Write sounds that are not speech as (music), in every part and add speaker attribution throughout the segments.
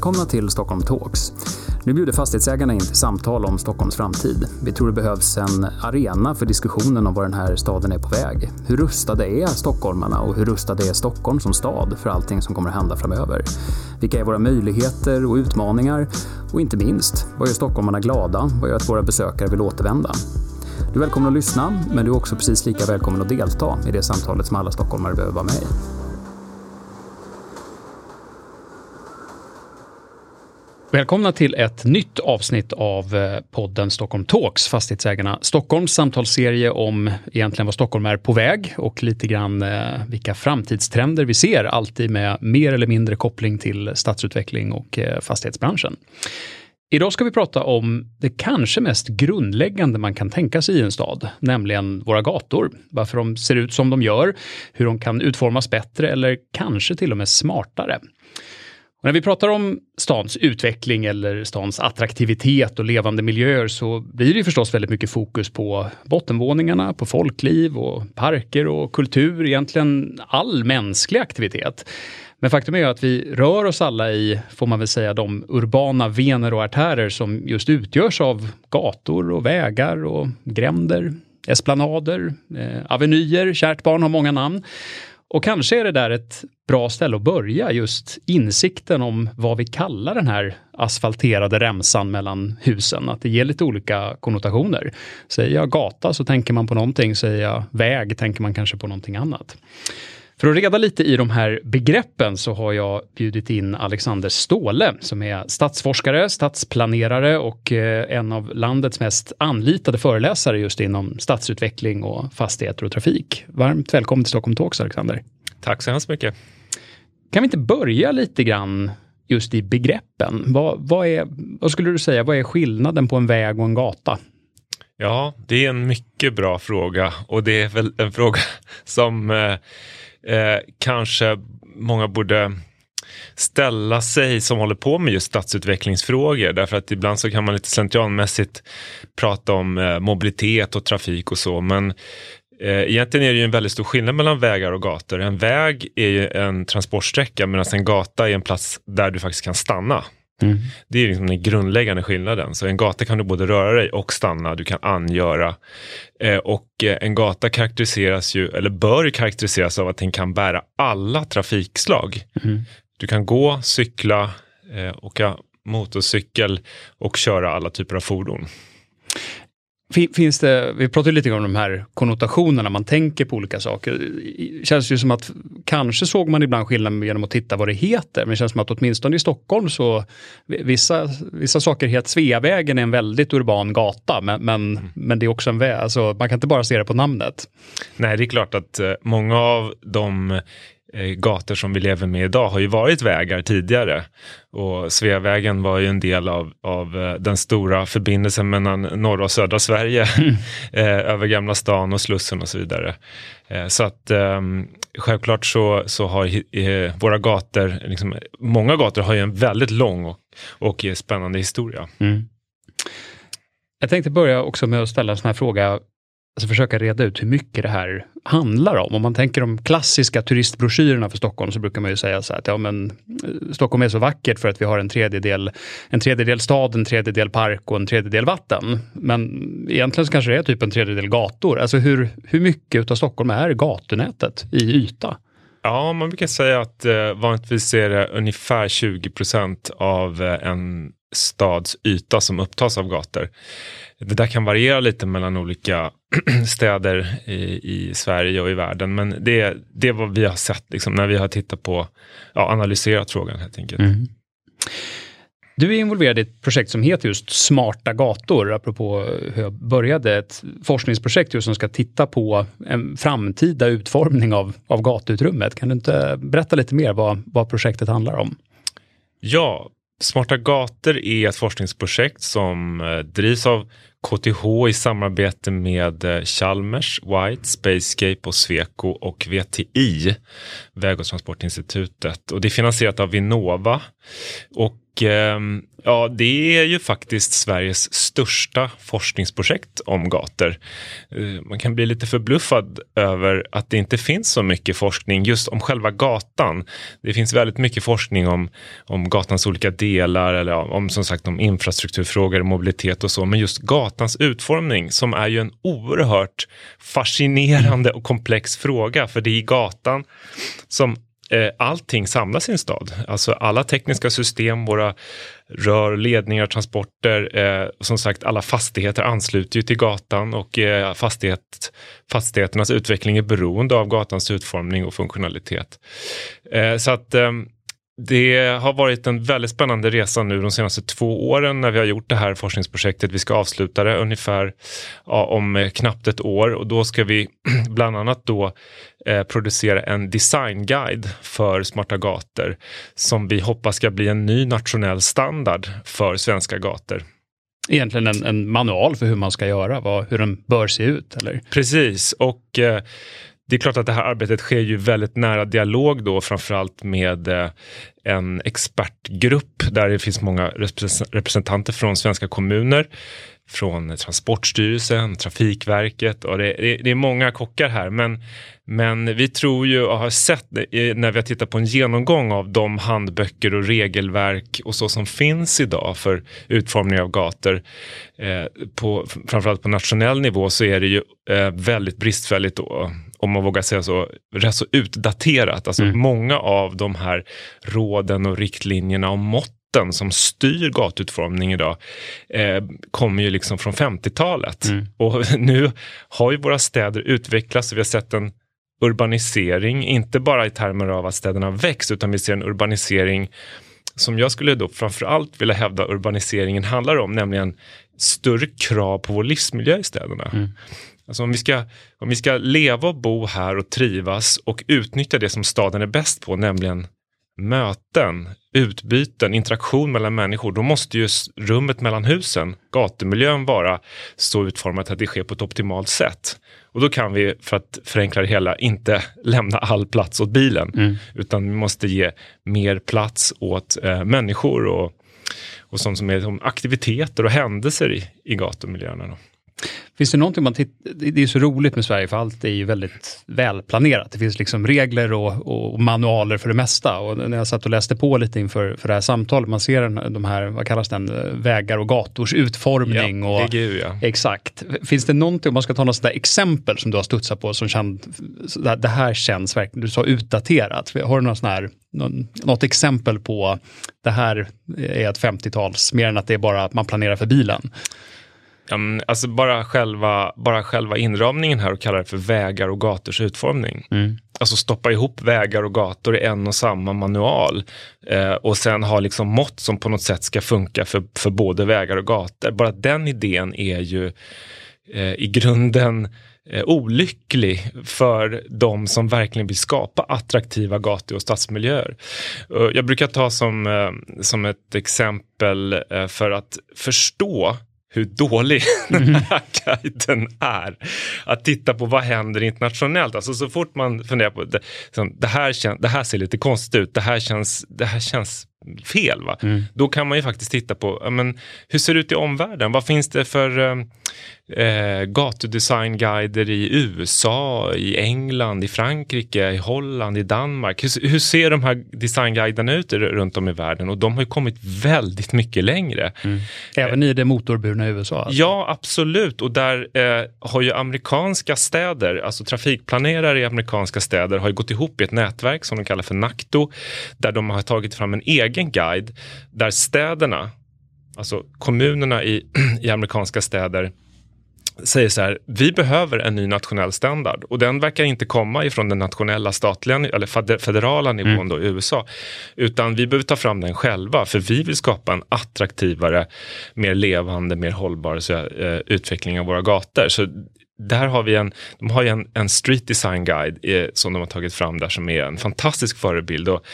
Speaker 1: Välkomna till Stockholm Talks. Nu bjuder fastighetsägarna in till samtal om Stockholms framtid. Vi tror det behövs en arena för diskussionen om var den här staden är på väg. Hur rustade är stockholmarna och hur rustade är Stockholm som stad för allting som kommer att hända framöver? Vilka är våra möjligheter och utmaningar? Och inte minst, vad gör stockholmarna glada? Vad gör att våra besökare vill återvända? Du är välkommen att lyssna, men du är också precis lika välkommen att delta i det samtalet som alla stockholmare behöver vara med i. Välkomna till ett nytt avsnitt av eh, podden Stockholm Talks, Fastighetsägarna Stockholms samtalsserie om egentligen vad Stockholm är på väg och lite grann eh, vilka framtidstrender vi ser, alltid med mer eller mindre koppling till stadsutveckling och eh, fastighetsbranschen. Idag ska vi prata om det kanske mest grundläggande man kan tänka sig i en stad, nämligen våra gator. Varför de ser ut som de gör, hur de kan utformas bättre eller kanske till och med smartare. Och när vi pratar om stans utveckling eller stans attraktivitet och levande miljöer så blir det förstås väldigt mycket fokus på bottenvåningarna, på folkliv och parker och kultur, egentligen all mänsklig aktivitet. Men faktum är att vi rör oss alla i, får man väl säga, de urbana vener och artärer som just utgörs av gator och vägar och gränder, esplanader, eh, avenyer, kärt barn har många namn. Och kanske är det där ett bra ställe att börja, just insikten om vad vi kallar den här asfalterade remsan mellan husen, att det ger lite olika konnotationer. Säger jag gata så tänker man på någonting, säger jag väg tänker man kanske på någonting annat. För att reda lite i de här begreppen så har jag bjudit in Alexander Ståhle som är stadsforskare, stadsplanerare och eh, en av landets mest anlitade föreläsare just inom stadsutveckling och fastigheter och trafik. Varmt välkommen till Stockholm Talks Alexander.
Speaker 2: Tack så hemskt mycket.
Speaker 1: Kan vi inte börja lite grann just i begreppen? Vad, vad, är, vad skulle du säga, vad är skillnaden på en väg och en gata?
Speaker 2: Ja, det är en mycket bra fråga och det är väl en fråga (laughs) som eh, kanske många borde ställa sig som håller på med just stadsutvecklingsfrågor. Därför att ibland så kan man lite slentrianmässigt prata om eh, mobilitet och trafik och så. Men eh, egentligen är det ju en väldigt stor skillnad mellan vägar och gator. En väg är ju en transportsträcka medan en gata är en plats där du faktiskt kan stanna. Mm. Det är liksom den grundläggande skillnaden. Så en gata kan du både röra dig och stanna, du kan angöra. Eh, och eh, en gata karaktäriseras ju, eller bör karaktäriseras av att den kan bära alla trafikslag. Mm. Du kan gå, cykla, eh, åka motorcykel och köra alla typer av fordon.
Speaker 1: Finns det, vi pratade lite om de här konnotationerna man tänker på olika saker. Det känns ju som att kanske såg man ibland skillnaden genom att titta vad det heter, men det känns som att åtminstone i Stockholm så vissa, vissa saker heter Sveavägen är en väldigt urban gata, men, men, mm. men det är också en väg, alltså, man kan inte bara se det på namnet.
Speaker 2: Nej, det är klart att eh, många av de gator som vi lever med idag har ju varit vägar tidigare. Och Sveavägen var ju en del av, av eh, den stora förbindelsen mellan norra och södra Sverige mm. (laughs) över Gamla stan och Slussen och så vidare. Så att um, självklart så, så har eh, våra gator, liksom, många gator har ju en väldigt lång och, och spännande historia. Mm.
Speaker 1: Jag tänkte börja också med att ställa en sån här fråga alltså försöka reda ut hur mycket det här handlar om. Om man tänker de klassiska turistbroschyrerna för Stockholm så brukar man ju säga så här att ja, men, eh, Stockholm är så vackert för att vi har en tredjedel, en tredjedel stad, en tredjedel park och en tredjedel vatten. Men egentligen så kanske det är typ en tredjedel gator. Alltså hur, hur mycket av Stockholm är gatunätet i yta?
Speaker 2: Ja, man brukar säga att eh, vanligtvis är det ungefär 20 procent av eh, en stads yta som upptas av gator. Det där kan variera lite mellan olika (clears throat) städer i, i, Sverige och i världen, men det, det är vad vi har sett liksom, när vi har tittat på, ja, analyserat frågan helt enkelt. Mm.
Speaker 1: Du är involverad i ett projekt som heter just Smarta gator, apropå hur jag började. Ett forskningsprojekt just som ska titta på en framtida utformning av, av gatuutrymmet. Kan du inte berätta lite mer vad, vad projektet handlar om?
Speaker 2: Ja, Smarta gator är ett forskningsprojekt som eh, drivs av KTH i samarbete med eh, Chalmers, White, Spacescape och Sweco och VTI, Väg och transportinstitutet. Och det är finansierat av Vinnova. Och eh, ja, det är ju faktiskt Sveriges största forskningsprojekt om gator. Eh, man kan bli lite förbluffad över att det inte finns så mycket forskning just om själva gatan. Det finns väldigt mycket forskning om, om gatans olika delar eller om som sagt om infrastrukturfrågor, mobilitet och så. Men just gatans utformning som är ju en oerhört fascinerande och komplex fråga. För det är i gatan som Eh, allting samlas i en stad. Alltså alla tekniska system, våra rör, ledningar, transporter, eh, som sagt alla fastigheter ansluter ju till gatan och eh, fastighet, fastigheternas utveckling är beroende av gatans utformning och funktionalitet. Eh, så att ehm, det har varit en väldigt spännande resa nu de senaste två åren när vi har gjort det här forskningsprojektet. Vi ska avsluta det ungefär ja, om knappt ett år och då ska vi (clears throat) bland annat då eh, producera en designguide för smarta gator som vi hoppas ska bli en ny nationell standard för svenska gator.
Speaker 1: Egentligen en, en manual för hur man ska göra, vad, hur den bör se ut? Eller?
Speaker 2: Precis, och eh, det är klart att det här arbetet sker ju väldigt nära dialog då framförallt med eh, en expertgrupp där det finns många representanter från svenska kommuner, från Transportstyrelsen, Trafikverket och det, det, det är många kockar här. Men, men vi tror ju och har sett när vi har tittat på en genomgång av de handböcker och regelverk och så som finns idag för utformning av gator. Eh, på, framförallt på nationell nivå så är det ju eh, väldigt bristfälligt då, om man vågar säga så, rätt så utdaterat. Alltså mm. många av de här råden och riktlinjerna och måtten som styr gatutformning idag eh, kommer ju liksom från 50-talet. Mm. Och (laughs) nu har ju våra städer utvecklats och vi har sett en urbanisering, inte bara i termer av att städerna växt, utan vi ser en urbanisering som jag skulle då framförallt vilja hävda urbaniseringen handlar om, nämligen större krav på vår livsmiljö i städerna. Mm. Alltså om vi, ska, om vi ska leva och bo här och trivas och utnyttja det som staden är bäst på, nämligen möten, utbyten, interaktion mellan människor, då måste ju rummet mellan husen, gatumuljön vara så utformat att det sker på ett optimalt sätt. Och då kan vi, för att förenkla det hela, inte (laughs) lämna all plats åt bilen, mm. utan vi måste ge mer plats åt eh, människor och, och sånt som är som aktiviteter och händelser i, i gatumiljöerna. Då.
Speaker 1: Finns det någonting man tittar, det är så roligt med Sverige för allt är ju väldigt välplanerat. Det finns liksom regler och, och, manualer för det mesta. Och när jag satt och läste på lite inför för det här samtalet, man ser de här, vad kallas den, vägar och gators utformning.
Speaker 2: Ja,
Speaker 1: och,
Speaker 2: GU, ja.
Speaker 1: Exakt. Finns det någonting, om man ska ta något sådant exempel som du har studsat på, som känd, det här känns verkligen, du sa utdaterat. Har du någon sån här, någon, något exempel på det här är ett 50-tals, mer än att det är bara att man planerar för bilen?
Speaker 2: Ja, alltså bara själva, bara själva inramningen här och kalla det för vägar och gators utformning. Mm. Alltså stoppa ihop vägar och gator i en och samma manual eh, och sen ha liksom mått som på något sätt ska funka för, för både vägar och gator. Bara den idén är ju eh, i grunden eh, olycklig för de som verkligen vill skapa attraktiva gatu och stadsmiljöer. Jag brukar ta som, eh, som ett exempel eh, för att förstå hur dålig (laughs) mm. den här guiden är. Att titta på vad händer internationellt. Alltså så fort man funderar på det, det, här, kän, det här ser lite konstigt ut, det här känns, det här känns fel. Va? Mm. Då kan man ju faktiskt titta på men, hur ser det ut i omvärlden? Vad finns det för eh, eh gatudesignguider i USA, i England, i Frankrike, i Holland, i Danmark? Hur, hur ser de här designguiderna ut runt om i världen? Och de har ju kommit väldigt mycket längre. Mm.
Speaker 1: Även i det motorburna USA?
Speaker 2: Alltså. Ja, absolut. Och där eh, har ju amerikanska städer, alltså trafikplanerare i amerikanska städer har ju gått ihop i ett nätverk som de kallar för NACTO, där de har tagit fram en egen egen guide där städerna, alltså kommunerna i, (clears throat) i amerikanska städer säger så här, vi behöver en ny nationell standard och den verkar inte komma ifrån den nationella statliga eller federala nivån mm. då i USA. Utan vi behöver ta fram den själva för vi vill skapa en attraktivare, mer levande, mer hållbar så, uh, utveckling av våra gator. Så där har vi en, de har ju en, en street design guide eh, som de har tagit fram där som är en fantastisk förebild. Och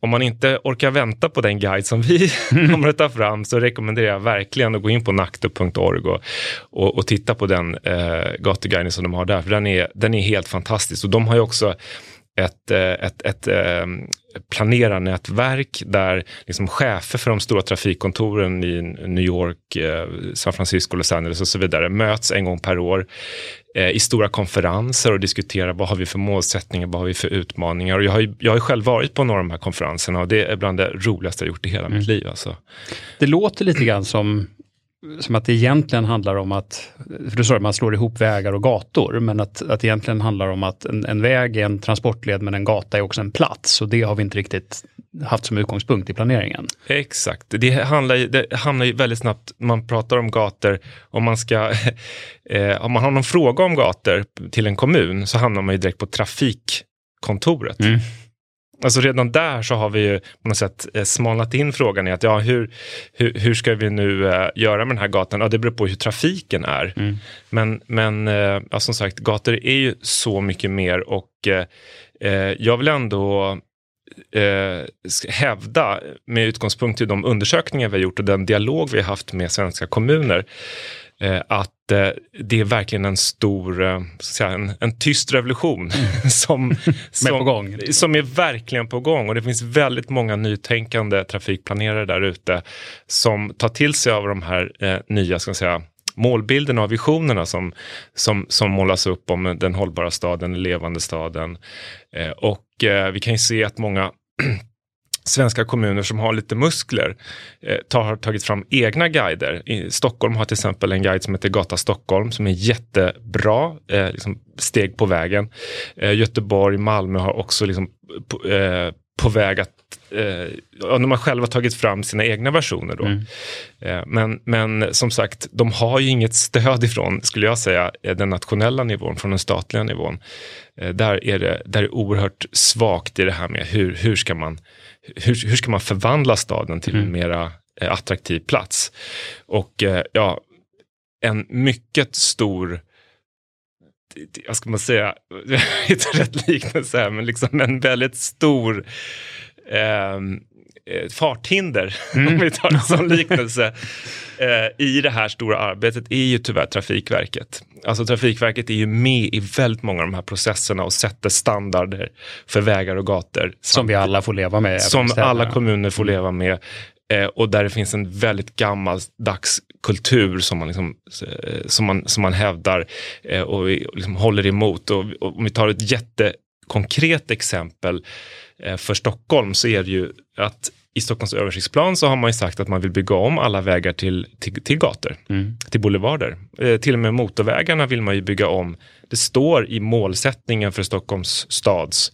Speaker 2: om man inte orkar vänta på den guide som vi (laughs) kommer att ta fram så rekommenderar jag verkligen att gå in på nakto.org och, och, och, titta på den eh, gatuguiden som de har där, för den är, den är helt fantastisk. Och de har ju också ett, eh, ett, ett, ett planerarnätverk där liksom chefer för de stora trafikkontoren i New York, eh, San Francisco, Los Angeles och så vidare möts en gång per år eh, i stora konferenser och diskuterar vad har vi för målsättningar, vad har vi för utmaningar. Och jag, har, jag har själv varit på några av de här konferenserna och det är bland det roligaste jag gjort i hela mm. mitt liv. Alltså.
Speaker 1: Det låter lite grann som som att det egentligen handlar om att, för du sa att man slår ihop vägar och gator, men att, att det egentligen handlar om att en, en väg är en transportled men en gata är också en plats och det har vi inte riktigt haft som utgångspunkt i planeringen.
Speaker 2: Exakt, det handlar det hamnar ju väldigt snabbt, man pratar om gator, om man ska, (laughs) eh, om man har någon fråga om gator till en kommun så hamnar man ju direkt på trafikkontoret. Mm. Alltså redan där så har vi ju på något sätt eh, smalnat in frågan i att ja, hur, hur, hur ska vi nu uh, göra med den här gatan? Ja, det beror på hur trafiken är. Mm. Men, men uh, ja, som sagt, gator är ju så mycket mer och uh, jag vill ändå hävda med utgångspunkt i de undersökningar vi har gjort och den dialog vi har haft med svenska kommuner Eh, att eh, det är verkligen en stor, eh, en, en tyst revolution (laughs) som, som,
Speaker 1: är på gång.
Speaker 2: som är verkligen på gång. Och det finns väldigt många nytänkande trafikplanerare där ute som tar till sig av de här eh, nya, ska säga, målbilderna och visionerna som, som, som målas upp om den hållbara staden, den levande staden. Eh, och eh, vi kan ju se att många svenska kommuner som har lite muskler eh, tar, har tagit fram egna guider. I Stockholm har till exempel en guide som heter Gata Stockholm som är jättebra, eh, liksom steg på vägen. Eh, Göteborg, Malmö har också liksom på, eh, på väg att eh, de har själva tagit fram sina egna versioner. Då. Mm. Eh, men, men som sagt, de har ju inget stöd ifrån, skulle jag säga, eh, den nationella nivån, från den statliga nivån. Eh, där, är det, där är det oerhört svagt i det här med hur, hur ska man hur, hur ska man förvandla staden till mm. en mera eh, attraktiv plats? Och eh, ja, en mycket stor jag ska man säga, (laughs) inte rätt liknelse här, men liksom en väldigt stor eh, farthinder, (laughs) mm. om vi tar det som (laughs) liknelse, eh, i det här stora arbetet är ju tyvärr Trafikverket. Alltså Trafikverket är ju med i väldigt många av de här processerna och sätter standarder för vägar och gator.
Speaker 1: Som vi alla får leva med.
Speaker 2: Som alla kommuner får mm. leva med. Eh, och där det finns en väldigt gammaldags kultur som man, liksom, eh, som man, som man hävdar eh, och liksom håller emot. Och, och om vi tar ett jättekonkret exempel eh, för Stockholm så är det ju att i Stockholms översiktsplan så har man ju sagt att man vill bygga om alla vägar till, till, till gator, mm. till boulevarder. Eh, till och med motorvägarna vill man ju bygga om. Det står i målsättningen för Stockholms stads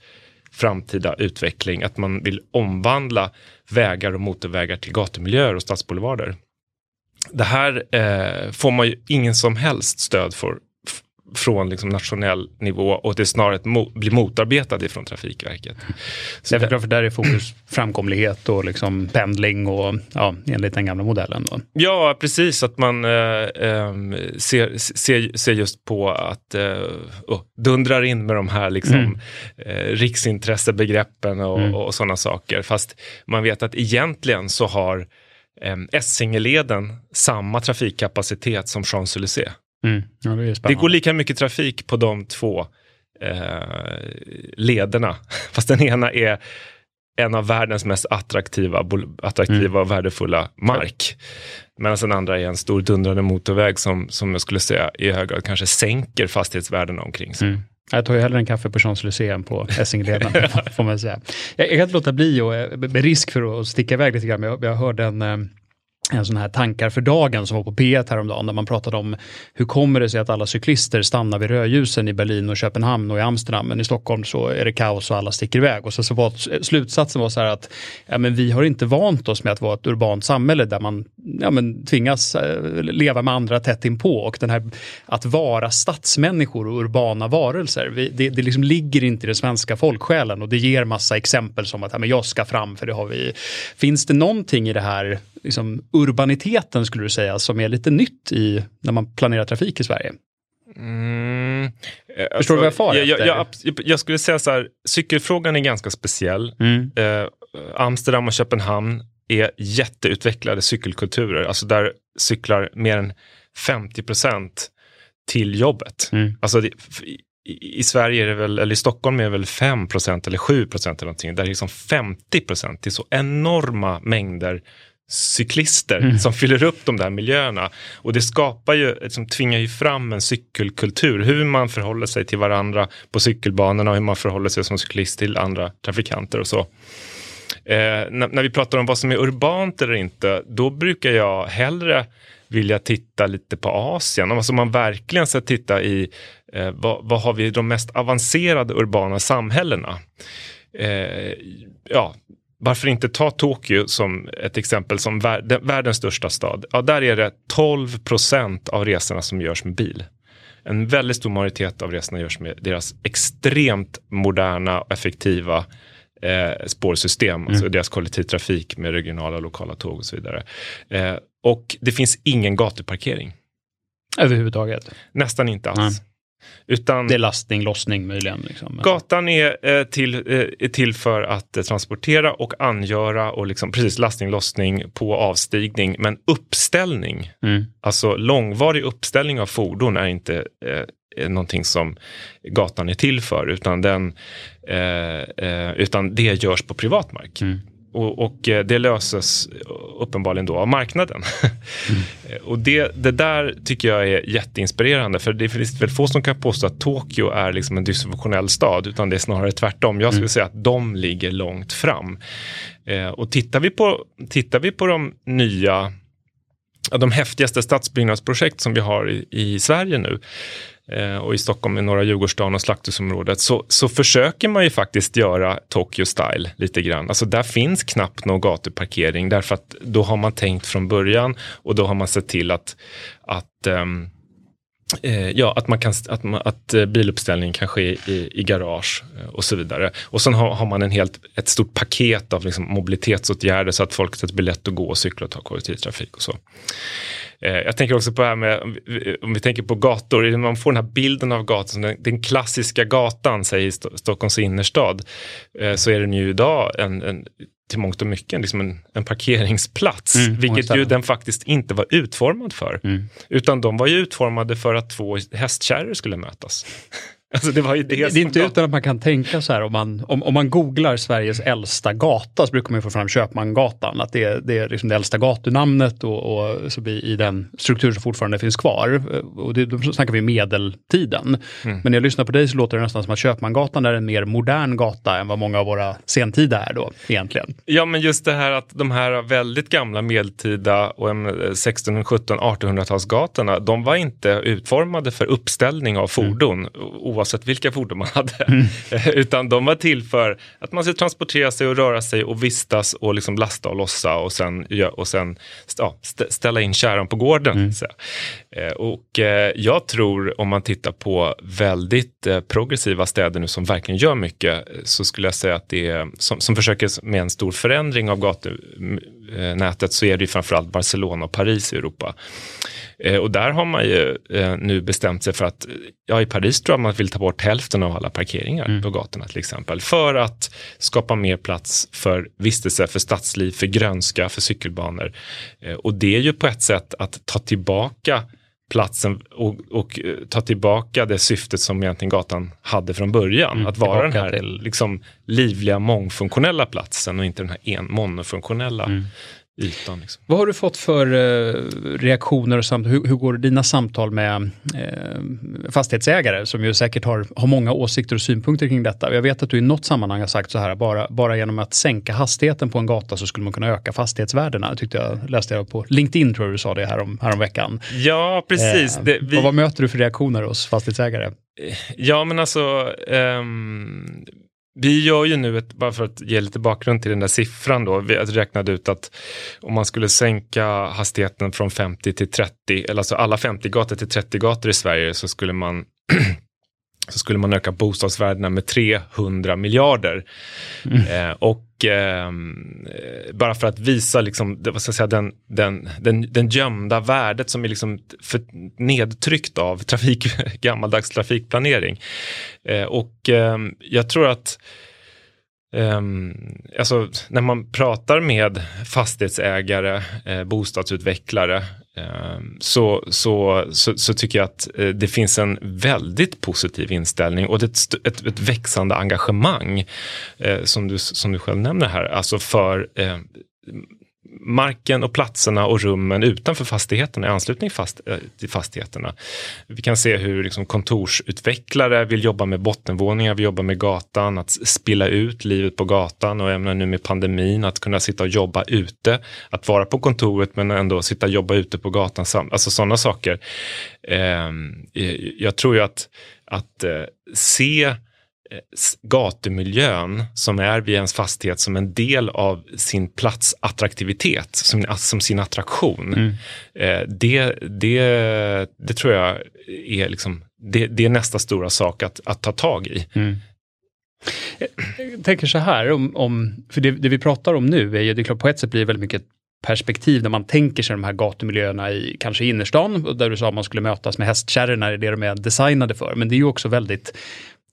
Speaker 2: framtida utveckling att man vill omvandla vägar och motorvägar till gatumiljöer och stadsboulevarder. Det här eh, får man ju ingen som helst stöd för från liksom nationell nivå och det snarare mo blir motarbetat ifrån Trafikverket.
Speaker 1: Så det, för där är fokus framkomlighet och liksom pendling och ja, enligt den gamla modellen. Då.
Speaker 2: Ja, precis att man eh, eh, ser, ser, ser just på att eh, oh, dundrar in med de här liksom, mm. eh, riksintressebegreppen och, mm. och sådana saker. Fast man vet att egentligen så har eh, Essingeleden samma trafikkapacitet som Champs-Élysées. Mm. Ja, det, det, går lika mycket trafik på de två eh, lederna, (laughs) fast den ena är en av världens mest attraktiva, attraktiva mm. och värdefulla mark. Medan den andra är en stor dundrande motorväg som, som jag skulle säga i hög grad kanske sänker fastighetsvärdena omkring sig. Mm.
Speaker 1: Jag tar ju hellre en kaffe på Champs-Élysées än på Essingeleden, (laughs) får man säga. Jag, jag kan inte låta bli, och, eh, med risk för att sticka iväg lite grann, men jag, jag hörde en eh, en sån här tankar för dagen som var på P1 häromdagen där man pratade om hur kommer det sig att alla cyklister stannar vid rödljusen i Berlin och Köpenhamn och i Amsterdam men i Stockholm så är det kaos och alla sticker iväg. Och så, så var, slutsatsen var så här att ja, men vi har inte vant oss med att vara ett urbant samhälle där man ja, men tvingas eh, leva med andra tätt inpå och den här att vara stadsmänniskor och urbana varelser, vi, det, det liksom ligger inte i den svenska folksjälen och det ger massa exempel som att ja, men jag ska fram för det har vi. Finns det någonting i det här liksom, urbaniteten skulle du säga som är lite nytt i när man planerar trafik i Sverige? Mm, Förstår alltså, du vad jag far
Speaker 2: jag, jag, jag, jag, skulle säga så här, cykelfrågan är ganska speciell. Mm. Eh, Amsterdam och Köpenhamn är jätteutvecklade cykelkulturer, alltså där cyklar mer än 50 procent till jobbet. Mm. Alltså det, i, i, Sverige är det väl, eller i Stockholm är det väl 5 procent eller 7 procent eller någonting, där det är liksom 50 procent, det är så enorma mängder cyklister mm. som fyller upp de där miljöerna. Och det skapar ju, liksom, tvingar ju fram en cykelkultur, hur man förhåller sig till varandra på cykelbanorna och hur man förhåller sig som cyklist till andra trafikanter och så. Eh, när, när, vi pratar om vad som är urbant eller inte, då brukar jag hellre vilja titta lite på Asien. Alltså man verkligen ska titta i eh, vad, vad, har vi de mest avancerade urbana samhällena? Eh, ja, varför inte ta Tokyo som ett exempel som vär, världens största stad? Ja, där är det 12 procent av resorna som görs med bil. En väldigt stor majoritet av resorna görs med deras extremt moderna och effektiva eh, spårsystem, mm. alltså deras kollektivtrafik med regionala och lokala tåg och så vidare. Eh, och det finns ingen gatuparkering.
Speaker 1: Överhuvudtaget?
Speaker 2: Nästan inte alls. Mm. Utan
Speaker 1: det är lastning, lossning möjligen? Liksom.
Speaker 2: Gatan är, eh, till, eh, till för att eh, transportera och angöra och liksom, precis lastning, lossning på avstigning. Men uppställning, mm. alltså långvarig uppställning av fordon är inte eh, någonting som gatan är till för, utan, den, eh, eh, utan det görs på privat mark. Mm. Och, och, eh, det löses uppenbarligen då av marknaden. Mm. (laughs) och det, det där tycker jag är jätteinspirerande för det finns väl få som kan påstå att Tokyo är liksom en dysfunktionell stad utan det är snarare tvärtom. Jag skulle mm. säga att de ligger långt fram. Eh, och tittar vi på, tittar vi på de nya de häftigaste stadsbyggnadsprojekt som vi har i, i Sverige nu Eh, och i Stockholm i norra Djurgårdsstaden och Slakthusområdet så, så försöker man ju faktiskt göra Tokyo style lite grann. Alltså där finns knappt någon gatuparkering därför att då har man tänkt från början och då har man sett till att, att um, Eh, ja, att, man kan, att, man, att eh, biluppställning kan ske i, i garage eh, och så vidare. Och sen har, har man en helt, ett stort paket av liksom mobilitetsåtgärder så att folk, så att det blir lätt att gå och cykla och ta kollektivtrafik och så. Eh, jag tänker också på det här med, om vi tänker på gator, man får den här bilden av gatan, den, den klassiska gatan, säg i Stockholms innerstad, så är den ju idag en, en till mångt och mycket liksom en, en parkeringsplats, mm, vilket ju den faktiskt inte var utformad för. Mm. Utan de var ju utformade för att två hästkärror skulle mötas. Alltså det, det,
Speaker 1: det är inte utan att man kan tänka så här om man, om, om man googlar Sveriges äldsta gata så brukar man få fram Köpmangatan, att det, det är liksom det äldsta gatunamnet och, och så blir i den struktur som fortfarande finns kvar. Och det, då snackar vi medeltiden. Mm. Men när jag lyssnar på dig så låter det nästan som att Köpmangatan är en mer modern gata än vad många av våra sentida är då egentligen.
Speaker 2: Ja men just det här att de här väldigt gamla medeltida och 16, 17, 1800-talsgatorna, de var inte utformade för uppställning av fordon. Mm oavsett vilka fordon man hade. Mm. (laughs) Utan de var till för att man ska transportera sig och röra sig och vistas och liksom lasta och lossa och sen, och sen ja, ställa in kärran på gården. Mm. Eh, och eh, jag tror om man tittar på väldigt eh, progressiva städer nu som verkligen gör mycket så skulle jag säga att det är som, som försöker med en stor förändring av gatunätet så är det framförallt Barcelona och Paris i Europa. Eh, och där har man ju eh, nu bestämt sig för att, ja i Paris tror jag man vill ta bort hälften av alla parkeringar mm. på gatorna till exempel. För att skapa mer plats för vistelse, för stadsliv, för grönska, för cykelbanor. Eh, och det är ju på ett sätt att ta tillbaka platsen och, och ta tillbaka det syftet som egentligen gatan hade från början. Mm, att vara den här till... liksom, livliga mångfunktionella platsen och inte den här en monofunktionella mm ytan. Liksom.
Speaker 1: Vad har du fått för eh, reaktioner och samt, hur, hur, går dina samtal med eh, fastighetsägare som ju säkert har, har många åsikter och synpunkter kring detta? Jag vet att du i något sammanhang har sagt så här, bara, bara genom att sänka hastigheten på en gata så skulle man kunna öka fastighetsvärdena. Jag tyckte jag läste jag på LinkedIn tror jag du sa det här om, här om veckan.
Speaker 2: Ja, precis. Eh,
Speaker 1: det, vi... vad, vad möter du för reaktioner hos fastighetsägare?
Speaker 2: Ja, men alltså um vi gör ju nu, ett, bara för att ge lite bakgrund till den där siffran då, vi räknade ut att om man skulle sänka hastigheten från 50 till 30, eller alltså alla 50 gator till 30 gator i Sverige så skulle man (clears throat) så skulle man öka bostadsvärdena med 300 miljarder. Mm. Eh, och eh, bara för att visa liksom, det, vad ska jag säga, den, den, den, den gömda värdet som är liksom för nedtryckt av trafik, (laughs) gammaldags trafikplanering. Eh, och ehm, jag tror att Ehm, alltså, när man pratar med fastighetsägare, eh, bostadsutvecklare, eh, så, så, så, så, tycker jag att eh, det finns en väldigt positiv inställning och ett, ett, ett växande engagemang, eh, som, du, som du själv nämner här, alltså för eh, marken och platserna och rummen utanför fastigheterna, i anslutning fast, eh, till fastigheterna. Vi kan se hur liksom kontorsutvecklare vill jobba med bottenvåningar, vi jobbar med gatan, att spilla ut livet på gatan och även nu med pandemin, att kunna sitta och jobba ute, att vara på kontoret men ändå sitta och jobba ute på gatan, alltså sådana saker. Ehm, eh, jag tror ju att, att eh, se gatumiljön som är vid ens fastighet som en del av sin platsattraktivitet, som, som sin attraktion. Mm. Eh, det, det, det tror jag är, liksom, det, det är nästa stora sak att, att ta tag i. Mm.
Speaker 1: Jag tänker så här, om, om för det, det, vi pratar om nu är ju, det är klart på ett sätt blir det väldigt mycket perspektiv när man tänker sig de här gatumiljöerna i kanske innerstan, där du sa man skulle mötas med hästkärrorna, det är det de är designade för. Men det är ju också väldigt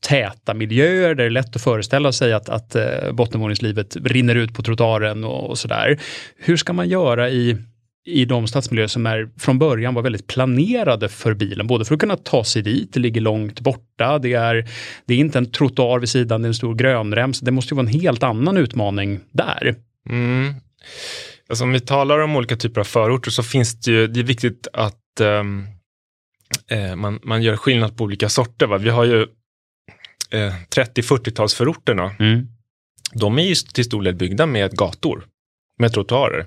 Speaker 1: täta miljöer där det är lätt att föreställa sig att, att eh, bottenvåningslivet rinner ut på trottoaren och, och sådär. Hur ska man göra i, i de stadsmiljöer som är från början var väldigt planerade för bilen, både för att kunna ta sig dit, det ligger långt borta, det är, det är inte en trottoar vid sidan, det är en stor grönrems, det måste ju vara en helt annan utmaning där.
Speaker 2: Mm. Alltså om vi talar om olika typer av förorter så finns det ju, det är viktigt att um, eh, man, man gör skillnad på olika sorter. Va? Vi har ju eh, 30-40-talsförorterna, mm. de är ju till stor del byggda med gator, med trottoarer.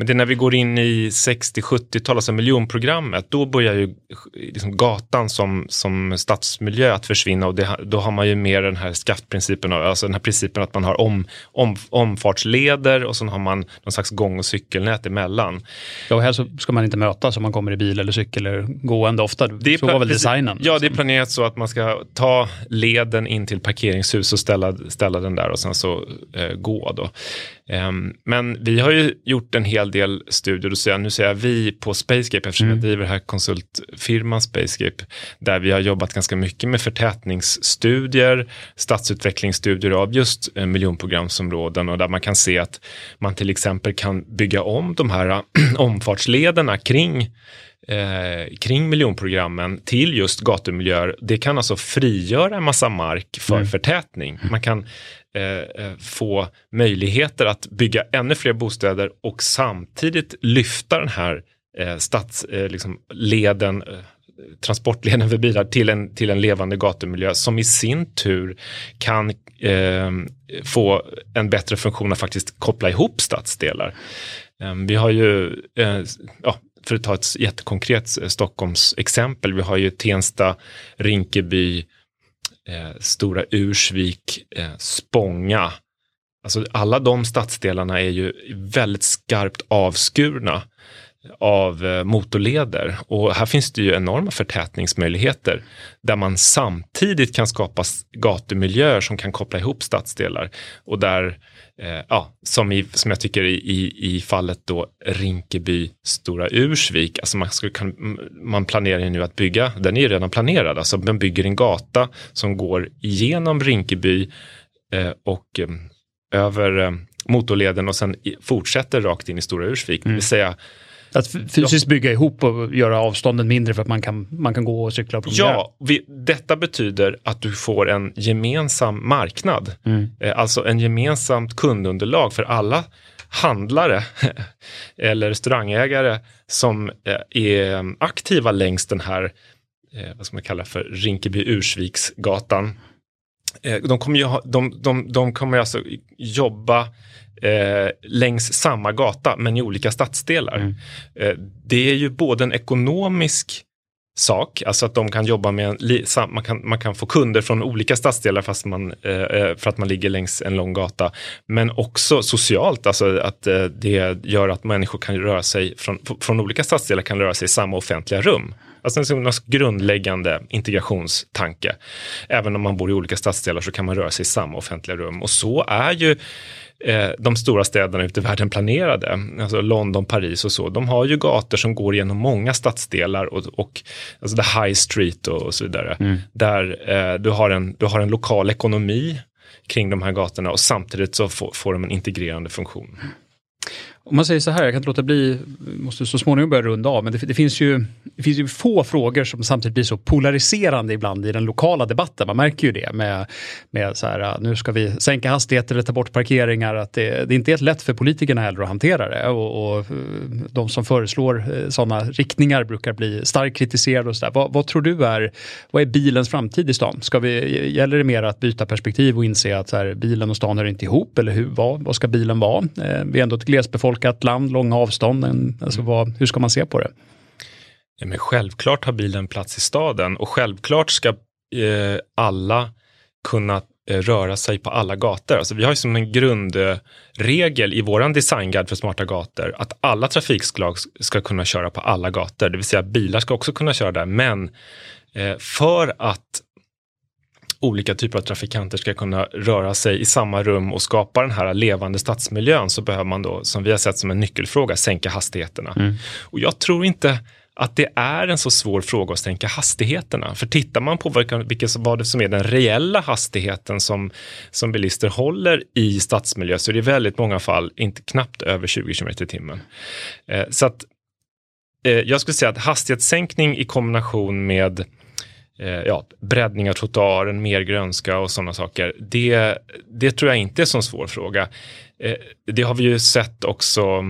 Speaker 2: Men det är när vi går in i 60-70-tal, alltså miljonprogrammet, då börjar ju liksom gatan som, som stadsmiljö att försvinna och det, då har man ju mer den här skaftprincipen, alltså den här principen att man har om, om, omfartsleder och sen har man någon slags gång och cykelnät emellan.
Speaker 1: Ja, och här så ska man inte mötas om man kommer i bil eller cykel eller gående ofta. Det är så var väl designen?
Speaker 2: Ja, det är planerat så att man ska ta leden in till parkeringshus och ställa, ställa den där och sen så eh, gå då. Um, men vi har ju gjort en hel del studier, och nu säger jag vi på Spacescape eftersom mm. jag driver här konsultfirman Spacescape, där vi har jobbat ganska mycket med förtätningsstudier, stadsutvecklingsstudier av just eh, miljonprogramsområden och där man kan se att man till exempel kan bygga om de här (clears throat) omfartslederna kring eh, kring miljonprogrammen till just gatumiljöer. Det kan alltså frigöra en massa mark för mm. förtätning. Man kan Eh, eh, få möjligheter att bygga ännu fler bostäder och samtidigt lyfta den här eh, stadsleden, eh, liksom, eh, transportleden för bilar till en, till en levande gatumiljö som i sin tur kan eh, få en bättre funktion att faktiskt koppla ihop stadsdelar. Eh, vi har ju, eh, ja, för att ta ett jättekonkret eh, Stockholms exempel, vi har ju Tensta, Rinkeby, eh, Stora Ursvik, eh, Spånga. Alltså alla de stadsdelarna är ju väldigt skarpt avskurna av eh, motorleder och här finns det ju enorma förtätningsmöjligheter där man samtidigt kan skapa gatumiljöer som kan koppla ihop stadsdelar och där eh, ja, som, i, som jag tycker i, i, i fallet då Rinkeby, Stora Ursvik, alltså man, skulle, kan, man planerar ju nu att bygga, den är ju redan planerad, alltså man bygger en gata som går igenom Rinkeby eh, och eh, över eh, motorleden och sen fortsätter rakt in i Stora Ursvik, mm. det vill säga
Speaker 1: att fysiskt bygga ihop och göra avstånden mindre för att man kan, man kan gå och cykla och
Speaker 2: promenera. Ja, vi, detta betyder att du får en gemensam marknad. Mm. Eh, alltså en gemensamt kundunderlag för alla handlare (laughs) eller restaurangägare som eh, är aktiva längs den här, eh, vad ska man kalla för, Rinkeby-Ursviksgatan. De kommer ju ha, de, de, de kommer alltså jobba eh, längs samma gata men i olika stadsdelar. Mm. Eh, det är ju både en ekonomisk sak, alltså att de kan jobba med, en, man kan, man kan få kunder från olika stadsdelar fast man, eh, eh, för att man ligger längs en lång gata. Men också socialt, alltså att eh, det gör att människor kan röra sig från, från olika stadsdelar kan röra sig i samma offentliga rum. Alltså en grundläggande integrationstanke. Även om man bor i olika stadsdelar så kan man röra sig i samma offentliga rum. Och så är ju eh, de stora städerna ute i världen planerade, alltså London, Paris och så, de har ju gator som går genom många stadsdelar och, och alltså the high street och, och så vidare. Mm. Där eh, du, har en, du har en lokal ekonomi kring de här gatorna och samtidigt så får, får de en integrerande funktion.
Speaker 1: Om man säger så här, jag kan inte låta bli, måste så småningom börja runda av, men det, det, finns ju, det finns ju få frågor som samtidigt blir så polariserande ibland i den lokala debatten. Man märker ju det med, med så här, äh, nu ska vi sänka hastigheter eller ta bort parkeringar, att det, det är inte helt lätt för politikerna heller att hantera det. Och, och eh, de som föreslår eh, sådana riktningar brukar bli starkt kritiserade och så där. Vad, vad, tror du är, vad är bilens framtid i stan? Ska vi, gäller det mer att byta perspektiv och inse att så här, bilen och stan hör inte ihop, eller hur, vad, vad ska bilen vara? Eh, vi är ändå ett glesbefolkat befolkat land, långa avstånd. Alltså vad, hur ska man se på det?
Speaker 2: Ja, men självklart har bilen plats i staden och självklart ska eh, alla kunna eh, röra sig på alla gator. Alltså vi har ju som en grundregel i vår designguide för smarta gator att alla trafikslag ska kunna köra på alla gator, det vill säga bilar ska också kunna köra där. Men eh, för att olika typer av trafikanter ska kunna röra sig i samma rum och skapa den här levande stadsmiljön så behöver man då, som vi har sett som en nyckelfråga, sänka hastigheterna. Mm. Och jag tror inte att det är en så svår fråga att sänka hastigheterna. För tittar man på vilket, vad som är den reella hastigheten som, som bilister håller i stadsmiljö så är det i väldigt många fall inte knappt över 20 km i timmen. Eh, så att eh, jag skulle säga att hastighetssänkning i kombination med eh, ja, breddning av trottoaren, mer grönska och sådana saker. Det, det tror jag inte är en så svår fråga. Eh, det har vi ju sett också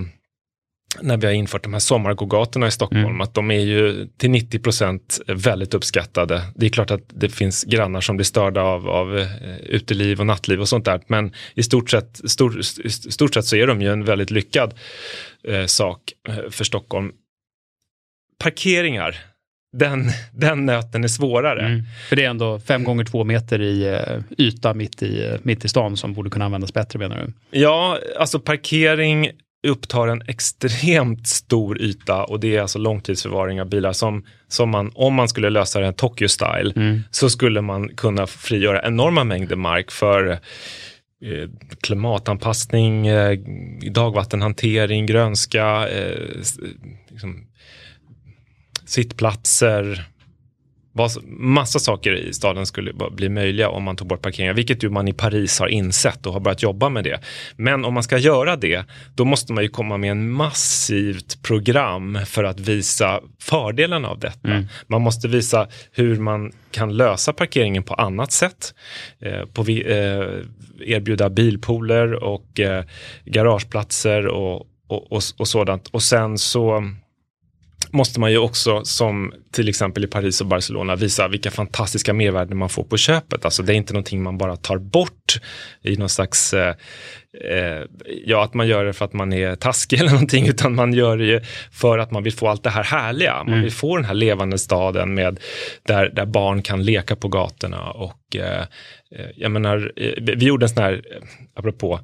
Speaker 2: när vi har infört de här sommargågatorna i Stockholm, mm. att de är ju till 90 procent väldigt uppskattade. Det är klart att det finns grannar som blir störda av, av uh, uteliv och nattliv och sånt där, men i stort sett, stor, stort sett så är de ju en väldigt lyckad uh, sak uh, för Stockholm. Parkeringar, den, den nöten är svårare. Mm.
Speaker 1: För det är ändå fem gånger två meter i uh, yta mitt i, mitt i stan som borde kunna användas bättre menar du?
Speaker 2: Ja, alltså parkering upptar en extremt stor yta och det är alltså långtidsförvaring av bilar som, som man, om man skulle lösa det Tokyo style, mm. så skulle man kunna frigöra enorma mängder mark för eh, klimatanpassning, eh, dagvattenhantering, grönska, eh, liksom, sittplatser, massa saker i staden skulle bli möjliga om man tog bort parkeringar, vilket ju man i Paris har insett och har börjat jobba med det. Men om man ska göra det, då måste man ju komma med en massivt program för att visa fördelarna av detta. Mm. Man måste visa hur man kan lösa parkeringen på annat sätt. Eh, på vi, eh, erbjuda bilpooler och eh, garageplatser och, och, och, och sådant. Och sen så måste man ju också som till exempel i Paris och Barcelona visa vilka fantastiska mervärden man får på köpet. Alltså det är inte någonting man bara tar bort i någon slags, eh, eh, ja att man gör det för att man är taskig (laughs) eller någonting, utan man gör det ju för att man vill få allt det här härliga. Man mm. vill få den här levande staden med där, där barn kan leka på gatorna och eh, eh jag menar, eh, vi gjorde en sån här, apropå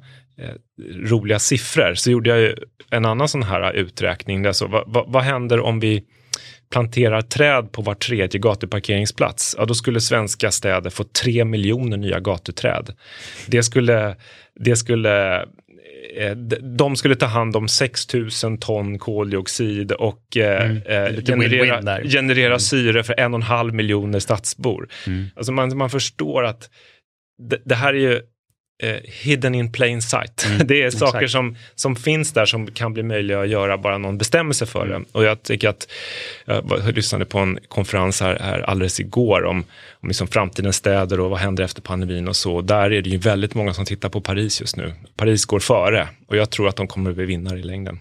Speaker 2: roliga siffror, så gjorde jag ju en annan sån här uträkning. Där så, vad, vad, vad händer om vi planterar träd på var tredje gatuparkeringsplats, ja då skulle svenska städer få tre miljoner nya gatuträd. Det skulle, det skulle eh, de skulle ta hand om 6 000 ton koldioxid och eh, mm. eh, generera, generera mm. syre för en och en halv miljoner stadsbor. Mm. Alltså man, man förstår att det, det här är ju eh, hidden in plain sight. Mm, (laughs) det är saker som, som finns där som kan bli möjliga att göra bara någon bestämmer sig för mm. det. Och jag tycker att, jag lyssnade på en konferens här, här alldeles igår om, om liksom framtidens städer och vad händer efter pandemin och så. Där är det ju väldigt många som tittar på Paris just nu. Paris går före och jag tror att de kommer att bli vinnare i längden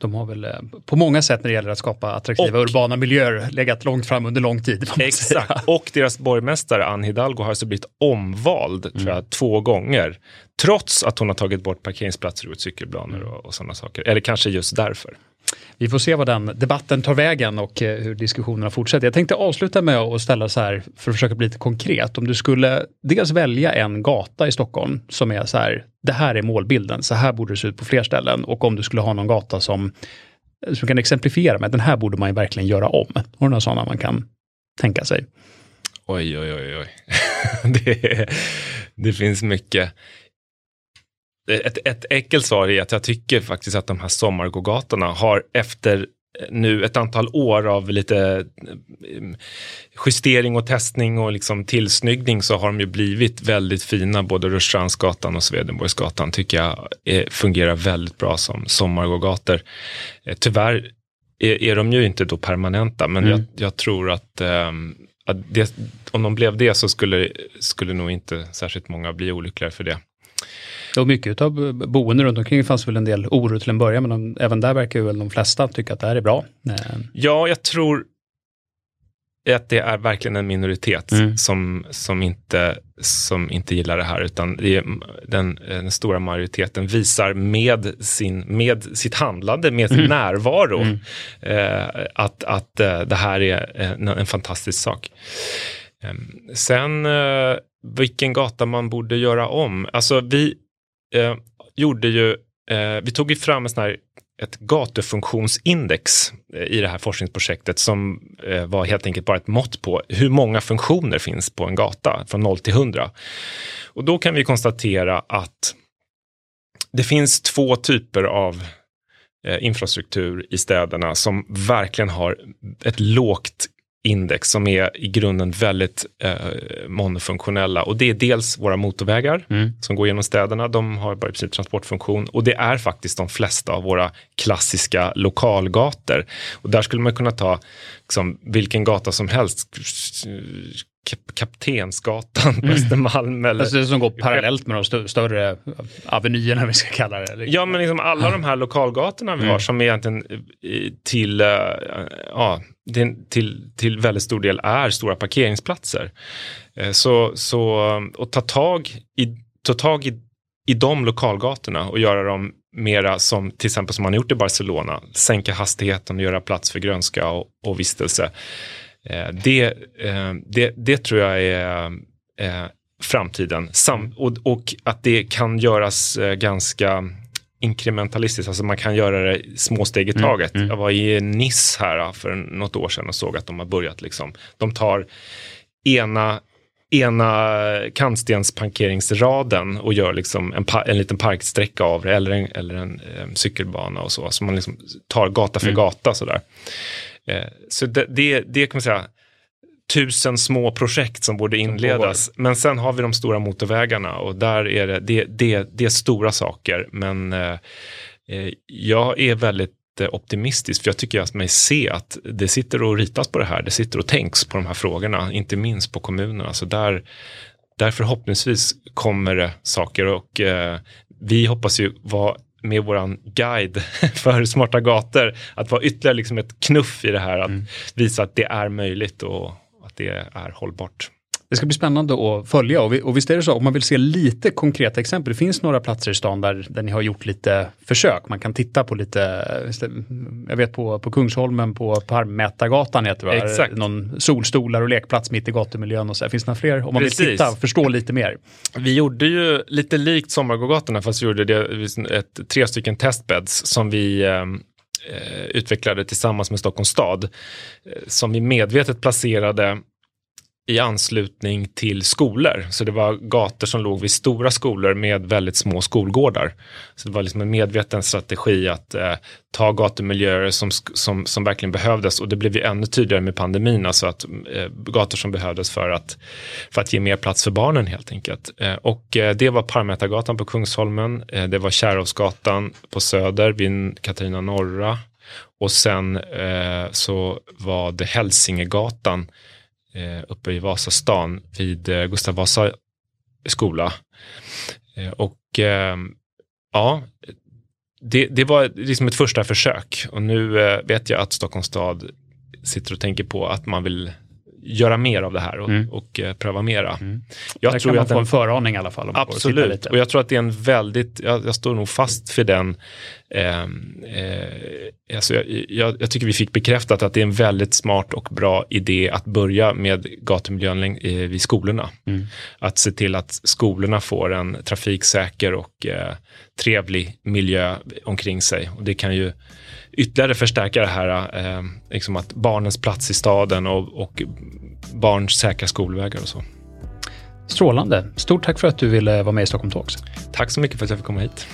Speaker 1: de har väl eh, på många sätt när det gäller att skapa attraktiva och, urbana miljöer legat långt fram under lång tid.
Speaker 2: Exakt, och deras borgmästare Anne Hidalgo har alltså blivit omvald mm. tror jag, två gånger. Trots att hon har tagit bort parkeringsplatser och cykelbanor och, och sådana saker. Eller kanske just därför.
Speaker 1: Vi får se vad den debatten tar vägen och eh, hur diskussionerna fortsätter. Jag tänkte avsluta med att ställa så här, för att försöka bli lite konkret. Om du skulle dels välja en gata i Stockholm som är så här, det här är målbilden, så här borde det se ut på fler ställen. Och om du skulle ha någon gata som, eh, som kan exemplifiera med, den här borde man ju verkligen göra om. Har du några sådana man kan tänka sig?
Speaker 2: Oj, oj, oj, oj. (laughs) det, det finns mycket ett, ett enkelt svar är att jag tycker faktiskt att de här sommargågatorna har efter nu ett antal år av lite eh, justering och testning och liksom tillsnyggning så har de ju blivit väldigt fina. Både Rörstrandsgatan och Swedenborgsgatan tycker jag är, fungerar väldigt bra som sommargågator. Eh, tyvärr är, är de ju inte då permanenta, men mm. jag, jag, tror att, eh, att det, om de blev det så skulle, skulle nog inte särskilt många bli olyckliga för det.
Speaker 1: Och mycket av boende runt omkring fanns väl en del oro till en början, men de, även där verkar väl de flesta tycka att det här är bra.
Speaker 2: Eh. Ja, jag tror att det är verkligen en minoritet mm. som, som, inte, som inte gillar det här, utan det den, den, stora majoriteten visar med, sin, med sitt handlande, med sin mm. närvaro, mm. Eh, att, att eh, det här är en, en fantastisk sak. Eh, sen eh, vilken gata man borde göra om. Alltså vi eh, gjorde ju, eh, vi tog ju fram en sån här ett gatufunktionsindex eh, i det här forskningsprojektet som eh, var helt enkelt bara ett mått på hur många funktioner finns på en gata från 0 till 100. Och då kan vi konstatera att det finns två typer av eh, infrastruktur i städerna som verkligen har ett lågt index som är i grunden väldigt eh, monofunktionella. Och det är dels våra motorvägar mm. som går genom städerna. De har bara i princip transportfunktion. Och det är faktiskt de flesta av våra klassiska lokalgator. Och där skulle man kunna ta liksom, vilken gata som helst Kaptensgatan (laughs) på mm. Östermalm. Eller,
Speaker 1: alltså det som går parallellt med de st större avenyerna (laughs) vi ska kalla det.
Speaker 2: Ja, men liksom alla de här lokalgatorna vi mm. har som egentligen till, uh, ja, till, till väldigt stor del är stora parkeringsplatser. Uh, så, så, och ta tag i, ta tag i, i de lokalgatorna och göra dem mera som till exempel som man gjort i Barcelona, sänka hastigheten och göra plats för grönska och, och vistelse. Eh, det, eh, det, det tror jag är eh, framtiden. Sam, och, och att det kan göras ganska inkrementalistiskt, alltså man kan göra det små steg i mm, taget. Mm, mm. Jag var i Nice här för något år sedan och såg att de har börjat liksom, de tar ena ena kantstensparkeringsraden och gör liksom en, en liten parksträcka av det eller en, eller en, en cykelbana och så. Så man liksom tar gata för mm. gata sådär. Eh, så det, det, det kan man säga, tusen små projekt som borde inledas. Men sen har vi de stora motorvägarna och där är det, det, det, det är stora saker. Men eh, eh jag är väldigt eh, optimistisk för jag tycker att mig se att det sitter och ritas på det här. Det sitter och tänks på de här frågorna, inte minst på kommunerna. Så där, där förhoppningsvis kommer det saker och eh, vi hoppas ju vara med våran guide (laughs) för smarta gator, att vara ytterligare liksom ett knuff i det här, att mm. visa att det är möjligt och att det är hållbart.
Speaker 1: Det ska bli spännande att följa och, vi, och visst är det så, om man vill se lite konkreta exempel, det finns några platser i stan där, där ni har gjort lite försök. Man kan titta på lite, jag vet på, på Kungsholmen på Parmätargatan heter det Exakt. Någon solstolar och lekplats mitt i gatumiljön och så. Finns det några fler? Om man Precis. vill titta och förstå lite mer.
Speaker 2: Vi gjorde ju lite likt Sommargågatorna fast vi gjorde det ett, tre stycken testbeds som vi ehm, eh, utvecklade tillsammans med Stockholms stad. Eh, som vi medvetet placerade i anslutning till skolor. Så det var gator som låg vid stora skolor med väldigt små skolgårdar. Så det var liksom en medveten strategi att eh, ta gatumiljöer som, som, som verkligen behövdes och det blev ju ännu tydligare med pandemin, alltså att eh, gator som behövdes för att, för att ge mer plats för barnen helt enkelt. Eh, och eh, det var Parmätargatan på Kungsholmen, eh, det var Kärrhovsgatan på Söder vid Katarina Norra och sen eh, så var det Hälsingegatan eh, uppe i Vasastan vid eh, Gustav Vasa skola. Eh, och eh, ja, det, det var liksom ett första försök och nu vet jag att Stockholms stad sitter och tänker på att man vill göra mer av det här och, mm. och uh, pröva mera. Mm.
Speaker 1: Jag Där tror kan man att få en föraning i alla fall.
Speaker 2: absolut, och jag tror att det är en väldigt, jag, jag står nog fast för den, eh, eh, alltså jag, jag, jag, tycker vi fick bekräftat att det är en väldigt smart och bra idé att börja med gatumiljön eh, vid skolorna. Mm. Att se till att skolorna får en trafiksäker och eh, trevlig miljö omkring sig. Och det kan ju ytterligare förstärka det här, eh, liksom att barnens plats i staden och, och barns säkra skolvägar och så.
Speaker 1: Strålande. Stort tack för att du ville vara med i Stockholm Talks.
Speaker 2: Tack så mycket för att jag fick komma hit.